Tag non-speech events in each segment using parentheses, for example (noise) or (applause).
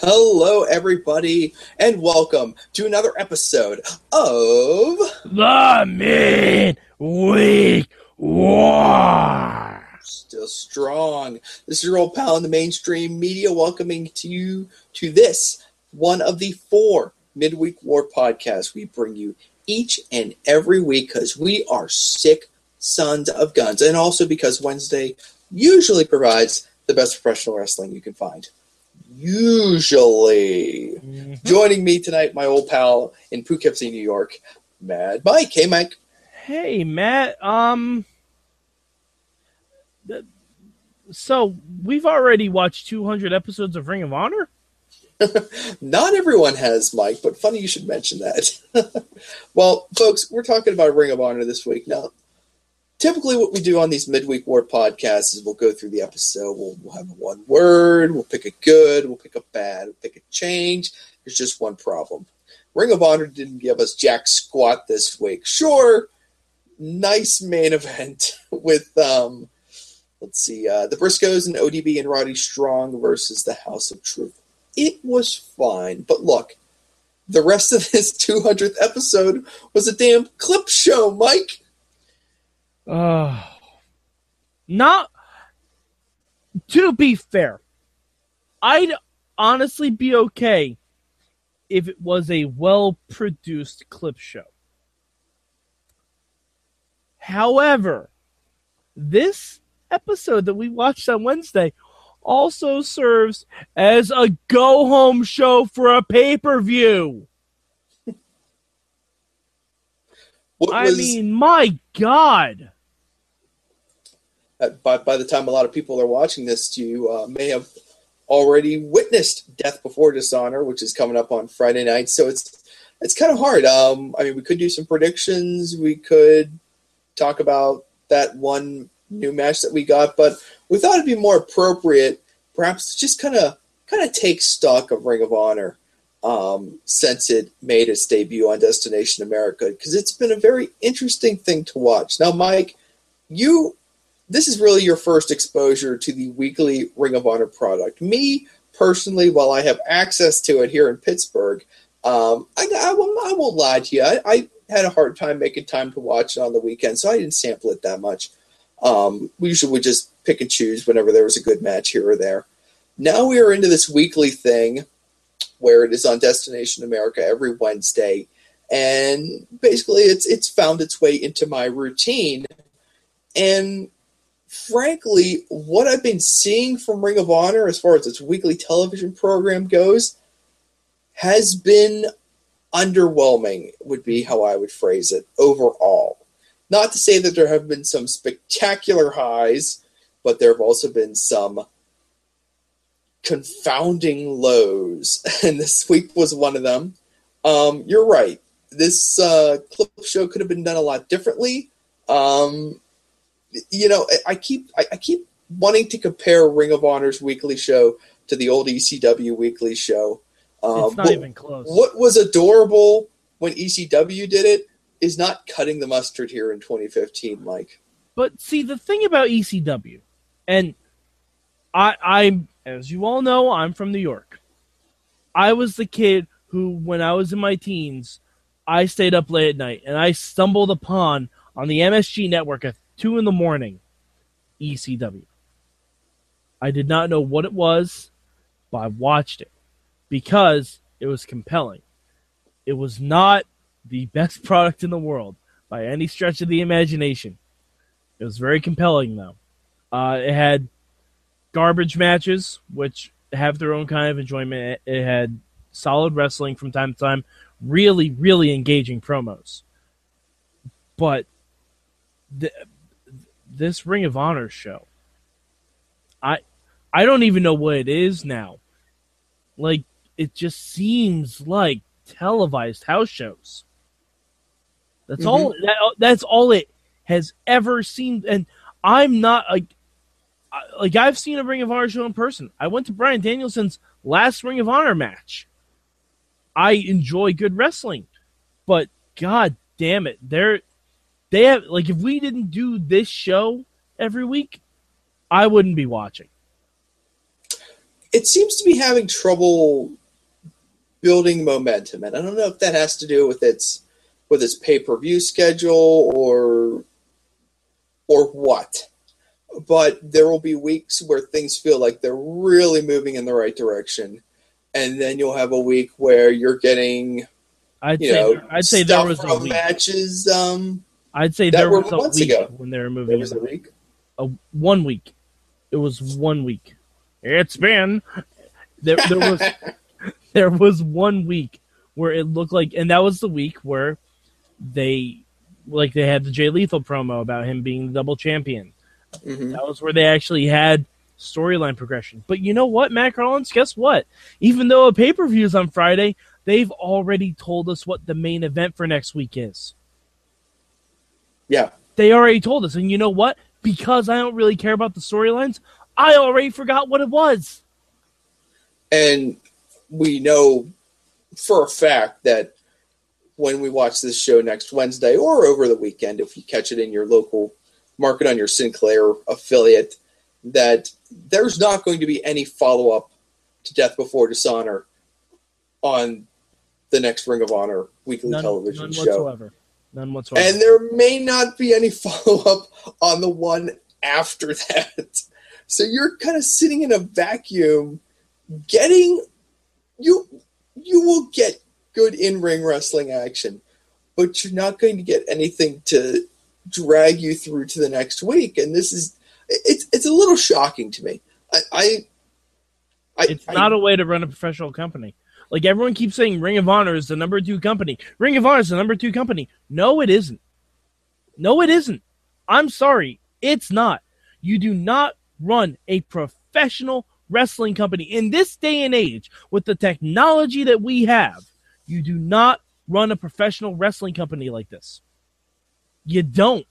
Hello, everybody, and welcome to another episode of The Midweek War. Still Strong. This is your old pal in the mainstream media, welcoming to you to this one of the four Midweek War podcasts we bring you each and every week because we are sick sons of guns, and also because Wednesday usually provides the best professional wrestling you can find. Usually. Mm-hmm. Joining me tonight, my old pal in Poughkeepsie, New York, Mad Mike. Hey, Mike. Hey, Matt. Um, th- so we've already watched 200 episodes of Ring of Honor. (laughs) Not everyone has, Mike, but funny you should mention that. (laughs) well, folks, we're talking about Ring of Honor this week. Now, typically what we do on these midweek war podcasts is we'll go through the episode, we'll, we'll have one word, we'll pick a good, we'll pick a bad, we'll pick a change. There's just one problem. Ring of Honor didn't give us jack squat this week. Sure, nice main event (laughs) with um let's see, uh, the Briscoes and ODB and Roddy Strong versus the House of Truth. It was fine, but look, the rest of this (laughs) 200th episode was a damn clip show, Mike. Uh, not to be fair, I'd honestly be okay if it was a well produced clip show. However, this episode that we watched on Wednesday also serves as a go home show for a pay per view. What I mean, my God. By, by the time a lot of people are watching this, you uh, may have already witnessed Death Before Dishonor, which is coming up on Friday night. So it's it's kind of hard. Um, I mean, we could do some predictions. We could talk about that one new match that we got, but we thought it'd be more appropriate, perhaps, just kind of kind of take stock of Ring of Honor um, since it made its debut on Destination America, because it's been a very interesting thing to watch. Now, Mike, you this is really your first exposure to the weekly Ring of Honor product. Me personally, while I have access to it here in Pittsburgh, um, I, I, won't, I won't lie to you. I, I had a hard time making time to watch it on the weekend, so I didn't sample it that much. Um, we usually would just pick and choose whenever there was a good match here or there. Now we are into this weekly thing where it is on Destination America every Wednesday, and basically it's it's found its way into my routine. And frankly, what I've been seeing from Ring of Honor as far as its weekly television program goes has been underwhelming, would be how I would phrase it overall. Not to say that there have been some spectacular highs, but there have also been some confounding lows, (laughs) and this week was one of them. Um, you're right. This uh, clip show could have been done a lot differently. Um, you know, I, I keep I, I keep wanting to compare Ring of Honor's weekly show to the old ECW weekly show. Um, It's not even close. what was adorable when ECW did it is not cutting the mustard here in 2015, Mike. But see, the thing about ECW, and I, I'm, as you all know, I'm from New York. I was the kid who, when I was in my teens, I stayed up late at night and I stumbled upon on the MSG network at two in the morning ECW. I did not know what it was, but I watched it because it was compelling. It was not the best (laughs) product in the world by any stretch of the imagination. It was very compelling, though. Uh, it had garbage matches, which have their own kind of enjoyment. It had solid wrestling from time to time, really, really engaging promos. But th- this Ring of Honor show, I I don't even know what it is now. Like it just seems like televised house shows. That's all. Mm-hmm. That, that's all it has ever seen. And I'm not like, like I've seen a Ring of Honor show in person. I went to Bryan Danielson's last Ring of Honor match. I enjoy good wrestling, but god damn it, they're they have like if we didn't do this show every week, I wouldn't be watching. it seems to be having trouble building momentum, and I don't know if that has to do with its with its pay per view schedule or or what. But there will be weeks where things feel like they're really moving in the right direction, and then you'll have a week where you're getting, I'd you say know, I'd say there was a from week. matches. Um, I'd say that there were was a week ago. when they were there moving. was a week. a one week. It was one week. It's been there. There was (laughs) there was one week where it looked like, and that was the week where they like they had the Jay Lethal promo about him being the double champion. Mhm. That was where they actually had storyline progression. But you know what, Matt Collins? Guess what? Even though a pay per view is on Friday, they've already told us what the main event for next week is. Yeah, They already told us. And you know what? Because I don't really care about the storylines, I already forgot what it was. and we know for a fact that when we watch this show next Wednesday or over the weekend, if you catch it in your local market on your Sinclair affiliate, that there's not going to be any follow up to Death Before Dishonor on the next Ring of Honor weekly None, television none show. whatsoever. None whatsoever. And there may not be any (laughs) follow up on the one after that. So you're kind of sitting in a vacuum, getting you you will get good in ring wrestling action, but you're not going to get anything to drag you through to the next week. And this is it's it's a little shocking to me. I I, I it's not a way to run a professional company. Like everyone keeps saying Ring of Honor is the number two company. Ring of Honor is the number two company. No, it isn't. No, it isn't. I'm sorry. It's not. You do not run a professional wrestling company in this day and age with the technology that we have. You do not run a professional wrestling company like this. You don't.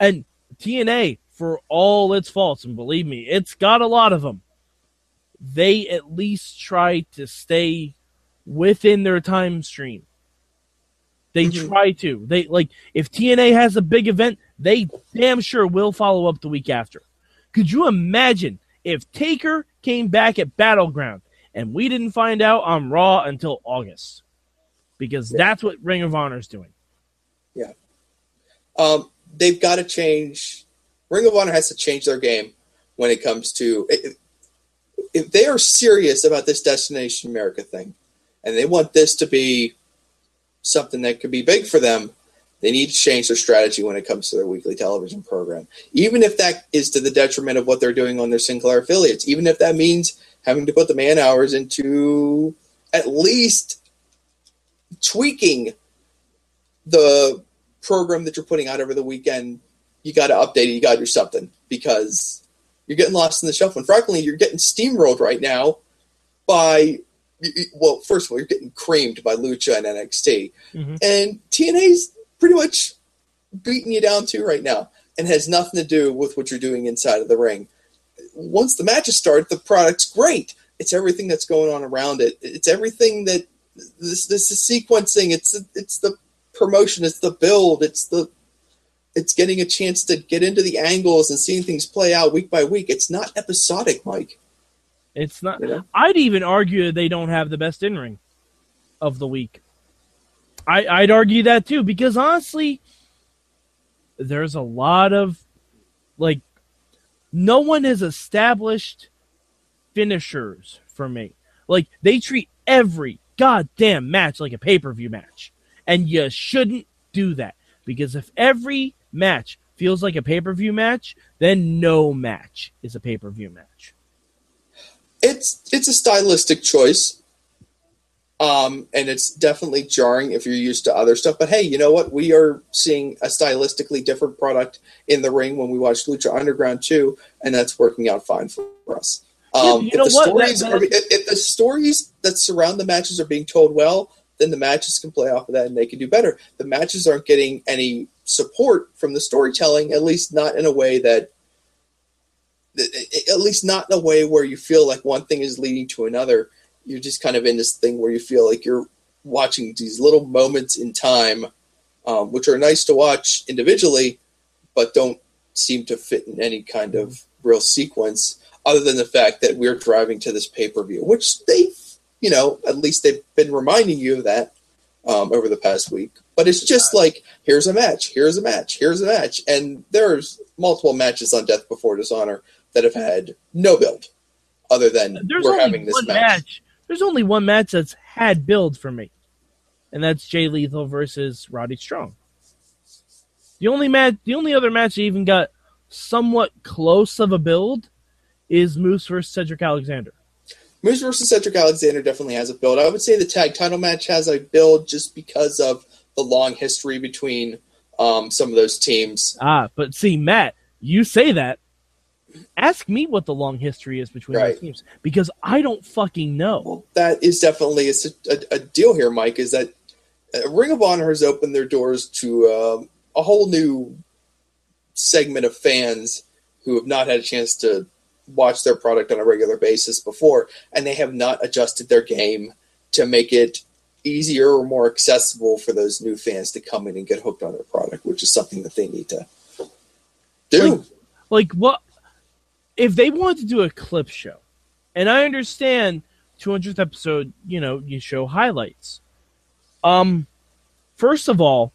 And TNA, for all its faults, and believe me, it's got a lot of them, they at least try to stay within their time stream. They Mhm. try to. They like if TNA has a big event, they damn sure will follow up the week after. Could you imagine if Taker came back at Battleground and we didn't find out on Raw until August? Because Yeah. that's what Ring of Honor is doing. Yeah. Um, they've got to change. Ring of Honor has to change their game when it comes to if they are serious about this Destination America thing, and they want this to be something that could be big for them. They need to change their strategy when it comes to their weekly television program, even if that is to the detriment of what they're doing on their Sinclair affiliates. Even if that means having to put the man hours into at least tweaking the program that you're putting out over the weekend, you got to update it. You got to do something because you're getting lost in the shuffle. And frankly, you're getting steamrolled right now by, well, first of all, you're getting creamed by Lucha and NXT. Mhm. And TNA's pretty much beating you down too right now and has nothing to do with what you're doing inside of the ring. Once the matches start, the product's great. It's everything that's going on around it. It's everything that this this is sequencing. It's it's the promotion. It's the build. It's the it's getting a chance to get into the angles and seeing things play out week by week. It's not episodic, Mike. It's not. Know? I'd even argue that they don't have the best in ring of the week. I, I'd argue that too because honestly, there's a lot of like no one has established finishers for me. Like they treat every goddamn match like a pay per view match, and you shouldn't do that because if every match feels like a pay per view match, then no match is a pay per view match. It's it's a stylistic choice. Um, and it's definitely jarring if you're used to other stuff. But hey, you know what? We are seeing a stylistically different product in the ring when we watch Lucha Underground 2, and that's working out fine for us. Yeah, Um, you if the stories That- are, if, if the stories that surround the matches are being told well, then the matches can play off of that and they can do better. The matches aren't getting any support from the storytelling, at least not in a way that at least not in a way where you feel like one thing is leading to another. You're just kind of in this thing where you feel like you're watching these little moments in time, um, which are nice to watch individually, but don't seem to fit in any kind of real sequence. other than the fact that we're driving to this pay per view, which they, you know, at least they've been reminding you of that um, over the past week. But it's just like here's a match, here's a match, here's a match, and there's multiple matches on Death Before Dishonor that have had no build, other than There's we're having this match. match. There's only one match that's had build for me, and that's Jay Lethal versus Roddy Strong. The only match, the only other match that even got somewhat close of a build is Moose versus Cedric Alexander. Moose versus Cedric Alexander definitely has a build. I would say the tag title match has a build just because of the long history between um, some of those teams. Ah, but see, Matt, you say that. Ask me what the long history is between Right. those teams because I don't fucking know. Well, that is definitely a, a, a deal here, Mike. Is that uh, Ring of Honor has opened their doors to um, a whole new segment of fans who have not had a chance to watch their product on a regular basis before, and they have not adjusted their game to make it easier or more accessible for those new fans to come in and get hooked on their product, which is something that they need to do. Like- Like what if they wanted to do a clip show? And I understand 200th episode, you know, you show highlights. Um first of all,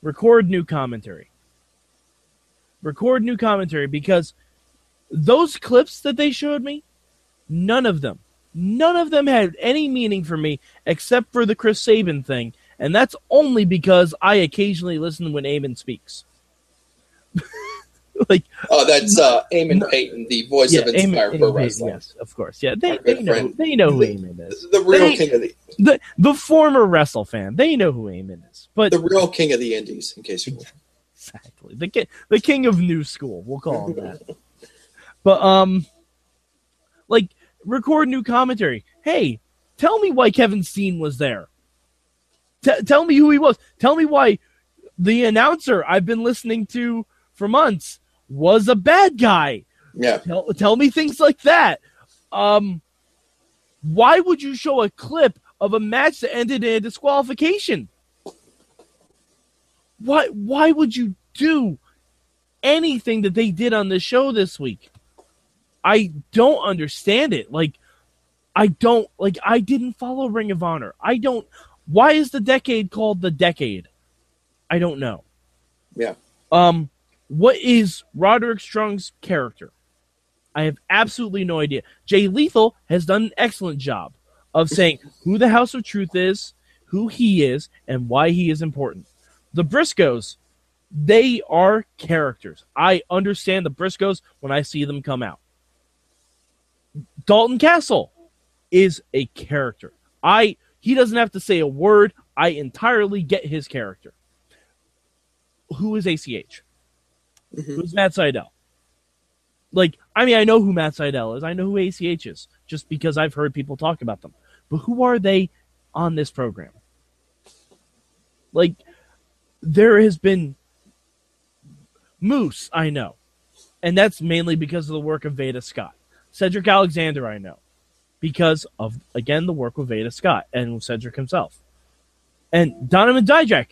record new commentary. Record new commentary because those clips that they showed me, none of them, none of them had any meaning for me except for the Chris Sabin thing, and that's only because I occasionally listen when Eamon speaks. (laughs) like Oh, that's uh, Eamon Payton, the voice yeah, of Inspire Eamon- Pro Eamon- Wrestling. yes, of course. Yeah, they, they know friend. they know who Eamon is. The real They- king of the The the former wrestle fan, they know who Eamon is. But the real king of the indies, in case you (laughs) exactly the king, the king of new school, we'll call him that. (laughs) but um, like record new commentary. Hey, tell me why Kevin Steen was there. T- tell me who he was. Tell me why the announcer I've been listening to for months was a bad guy. Yeah. Tell, tell me things like that. Um, why would you show a clip of a match that ended in a disqualification? Why? Why would you do anything that they did on the show this week? I don't understand it. Like, I don't like. I didn't follow Ring of Honor. I don't. Why is the decade called the decade? I don't know. Yeah. Um, what is Roderick Strong's character? I have absolutely no idea. Jay Lethal has done an excellent job of saying who the House of Truth is, who he is, and why he is important. The Briscoes, they are characters. I understand the Briscoes when I see them come out. Dalton Castle is a character. I he doesn't have to say a word. I entirely get his character. Who is ACH? Mhm. Who's Matt Sydal? Like, I mean, I know who Matt Sydal is. I know who ACH is, just because I've heard people talk about them. But who are they on this program? Like, there has been Moose, I know. And that's mainly because of the work of Veda Scott. Cedric Alexander, I know. Because of, again, the work with Veda Scott and Cedric himself. And Donovan Dijak,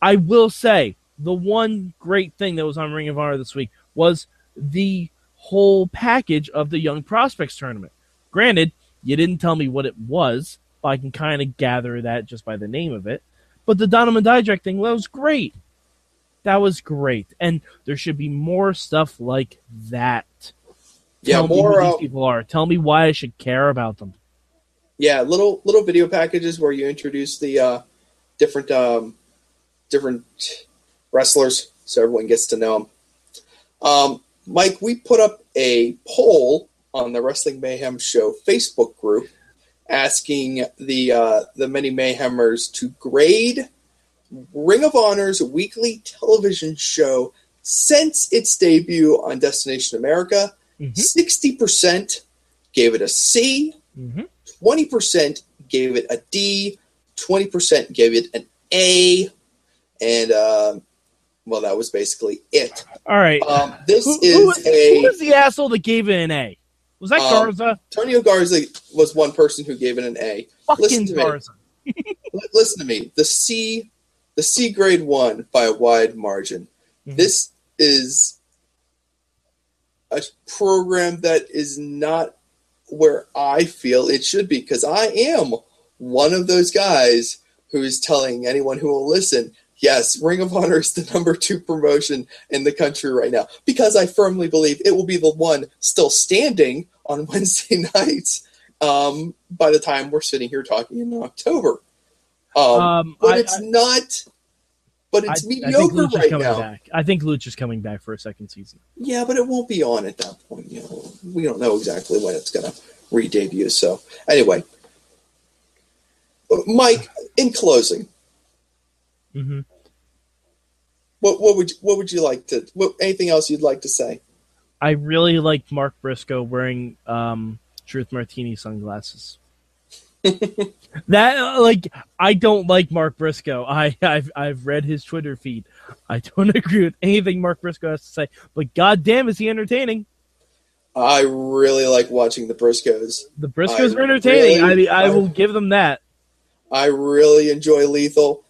I will say, the one great thing that was on Ring of Honor this week was the whole package of the Young Prospects tournament. Granted, you didn't tell me what it was, but I can kind of gather that just by the name of it. But the Donovan Dijak thing, that was great. That was great. And there should be more stuff like that. Yeah, Tell me more who these uh, people are. Tell me why I should care about them. yeah, little little video packages where you introduce the uh, different um, different wrestlers so everyone gets to know them. Um, Mike, we put up a poll on the Wrestling Mayhem Show Facebook group asking the uh, the many Mayhemers to grade Ring of Honor's weekly television show since its debut on Destination America. Mhm. Sixty percent gave it a C. Mm-hmm. 20% gave it a D, 20% gave it an A, and um, well, that was basically it. All right. Um, this who, is who was, who was the asshole that gave it an A? Was that Um, Garza? Antonio Garza was one person who gave it an A. listen to me. Garza. (laughs) L- Listen to me. The C, the C grade won by a wide margin. Mhm. This is a program that is not where I feel it should be because I am one of those guys who is telling anyone who will listen, yes, Ring of Honor is the (laughs) number two promotion in the country right now because I firmly believe it will be the one still standing on (laughs) Wednesday nights um, by the time we're sitting here talking in October. Um, Um, but I- it's I- not. But it's I mediocre right now. back. I think Lucha's coming back for a second season. Yeah, but it won't be on at that point. You know, we don't know exactly when it's going to re-debut. So anyway, Mike, in closing, hmm what what would you, what would you like to? What anything else you'd like to say? I really like Mark Briscoe wearing um, Truth Martini sunglasses. (laughs) that like I don't like Mark Briscoe. I I've I've read his Twitter feed. I don't (laughs) agree with anything Mark Briscoe has to say, but goddamn is he entertaining. I really like watching the Briscoes. The Briscoes I are entertaining. really- I mean, I I- will give them that. I really enjoy Lethal.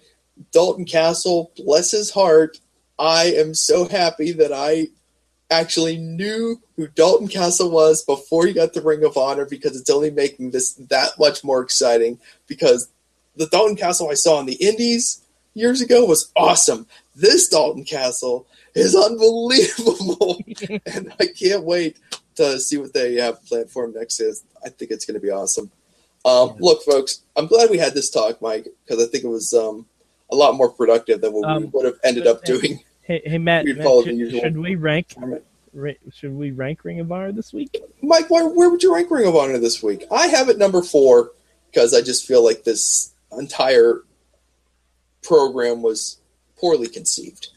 Dalton Castle, bless his heart. I am so happy that I actually knew who Dalton Castle was before he got the Ring of Honor because it's only making this that much more exciting. Because the Dalton Castle I saw in the Indies years ago was awesome. This Dalton Castle is unbelievable, (laughs) and I can't wait to see what they have planned for him next. Is I think it's going to be awesome. Um, Look, folks, I'm glad we had this talk, Mike, because I think it was um, a lot more productive than what we Um, would have ended up but- doing. Hey, hey Matt, (laughs) Matt, should, should we rank? ra- Should we rank Ring of Honor this week? Mike, where, where would you rank Ring of Honor this week? I have it number four because I just feel like this entire program was poorly conceived.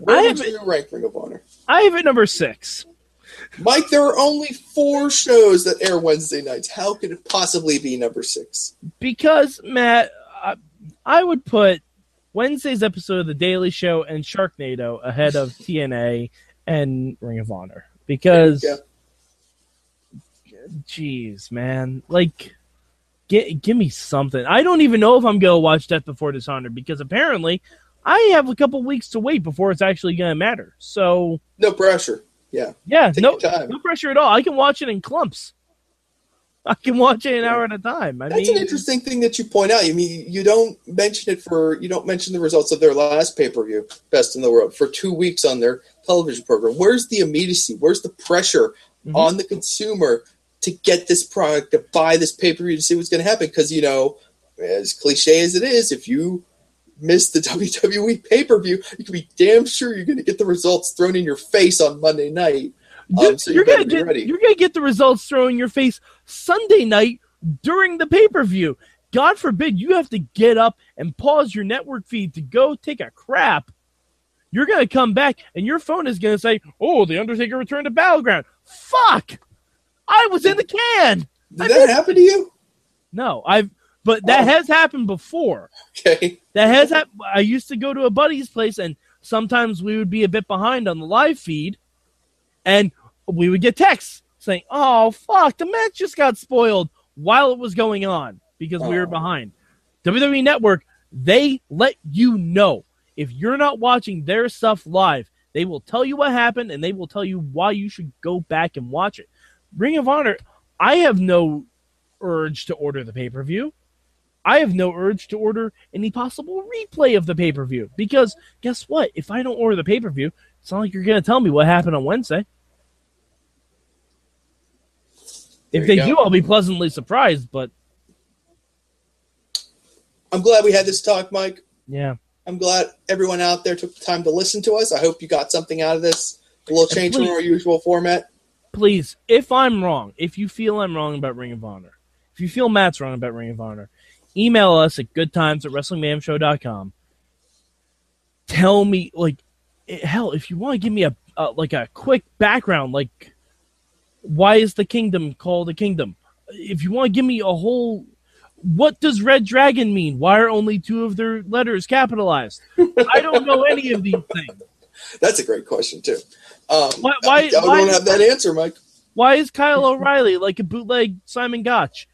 Where I would have you rank Ring of Honor? I have it number six. Mike, there are only four shows that air Wednesday nights. How could it possibly be number six? because Matt, I, I would put Wednesday's episode of The Daily Show and Sharknado ahead of TNA and Ring of Honor because, Yeah. jeez, man, like, get, give me something. I don't even know if I'm gonna watch Death Before Dishonor because apparently I have a couple weeks to wait before it's actually gonna matter. So No pressure. Yeah. yeah, Take no, no pressure at all. I can watch it in clumps. I can watch it an hour at a time. I That's mean, an interesting thing that you point out. I mean, you don't mention it for you don't mention the results of their last pay per view, Best in the World, for two weeks on their television program. Where's the immediacy? Where's the pressure Mhm. on the consumer to get this product, to buy this pay per view, to see what's going to happen? Because you know, as cliche as it is, if you miss the (laughs) WWE pay per view, you can be damn sure you're going to get the results thrown in your face on Monday night. You- Um, so you you're gonna get ready. you're gonna get the results thrown in your face Sunday night during the pay per view. God forbid you have to get up and pause your network feed to go take a crap. You're gonna come back and your phone is gonna say, "Oh, the Undertaker returned to Battleground." Fuck! I was in the can. Did that happen to you? No, I've but that Oh. has happened before. Okay. That has happened. I used to go to a buddy's place, and sometimes we would be a bit behind on the live feed, and we would get texts saying, "Oh fuck, the match just got spoiled while it was going on because we were Oh. behind." WWE Network, they let you know if you're not watching their stuff live. They will tell you what happened, and they will tell you why you should go back and watch it. Ring of Honor, I have no urge to order the pay per view. I have no urge to order any possible replay of the pay per view because guess what? If I don't order the pay per view, it's not like you're going to tell me what happened on Wednesday. There If you they go. do, I'll be pleasantly surprised. But I'm glad we had this talk, Mike. yeah, I'm glad everyone out there took the time to listen to us. I hope you got something out of this. A little change from our usual format. please, if I'm wrong, if you feel I'm wrong about Ring of Honor, if you feel Matt's wrong about Ring of Honor, email us at goodtimes at wrestlingmayhemshow.com. Tell me, like, eh, hell, if you want to give me a, a like a quick background, like, why is the kingdom called a kingdom? If you want to give me a whole, what does Red Dragon mean? Why are only two of their letters capitalized? (laughs) I don't know any of these things. That's a great question too. Um, Why- why- I, why- don't have that answer, Mike. Why is Kyle O'Reilly like a bootleg Simon Gotch?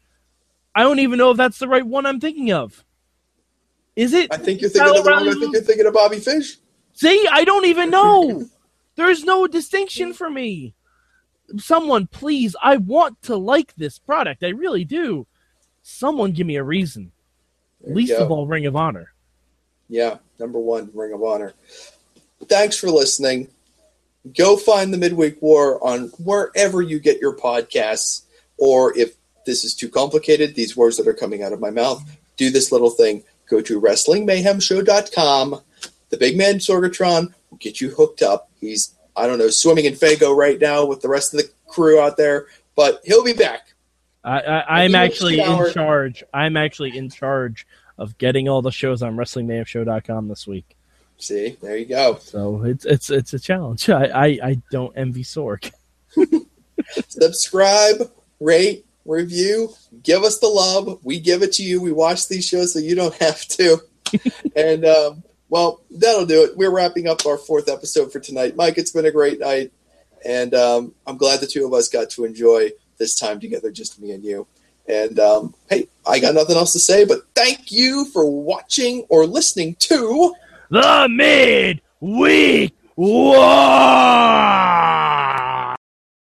I don't even know if that's the right one I'm thinking of. Is it? I think you're thinking of the wrong. I think you're thinking of Bobby Fish. See, I don't even know. (laughs) There's no distinction for me. Someone, please, I want to like this product. I really do. Someone give me a reason. There Least of all, Ring of Honor. Yeah, number one, Ring of Honor. Thanks for listening. Go find the Midweek War on wherever you get your podcasts, or if this is too complicated, these words that are coming out of my mouth, do this little thing. Go to WrestlingMayhemShow.com. The big man Sorgatron will get you hooked up. He's, I don't know, swimming in Fago right now with the rest of the crew out there, but he'll be back. I, I, I'm actually in charge. I'm actually in charge of getting all the shows on WrestlingMayhemShow.com this week. See, there you go. So it's it's it's a challenge. I I, I don't envy Sork. (laughs) subscribe, rate, review, give us the love. We give it to you. We watch these shows so you don't have to. (laughs) and um, well, that'll do it. We're wrapping up our fourth episode for tonight. Mike, it's been a great night, and um, I'm glad the two of us got to enjoy this time together, just me and you. And um, hey, I got nothing else to say, but thank you for watching or listening to. The Midweek War.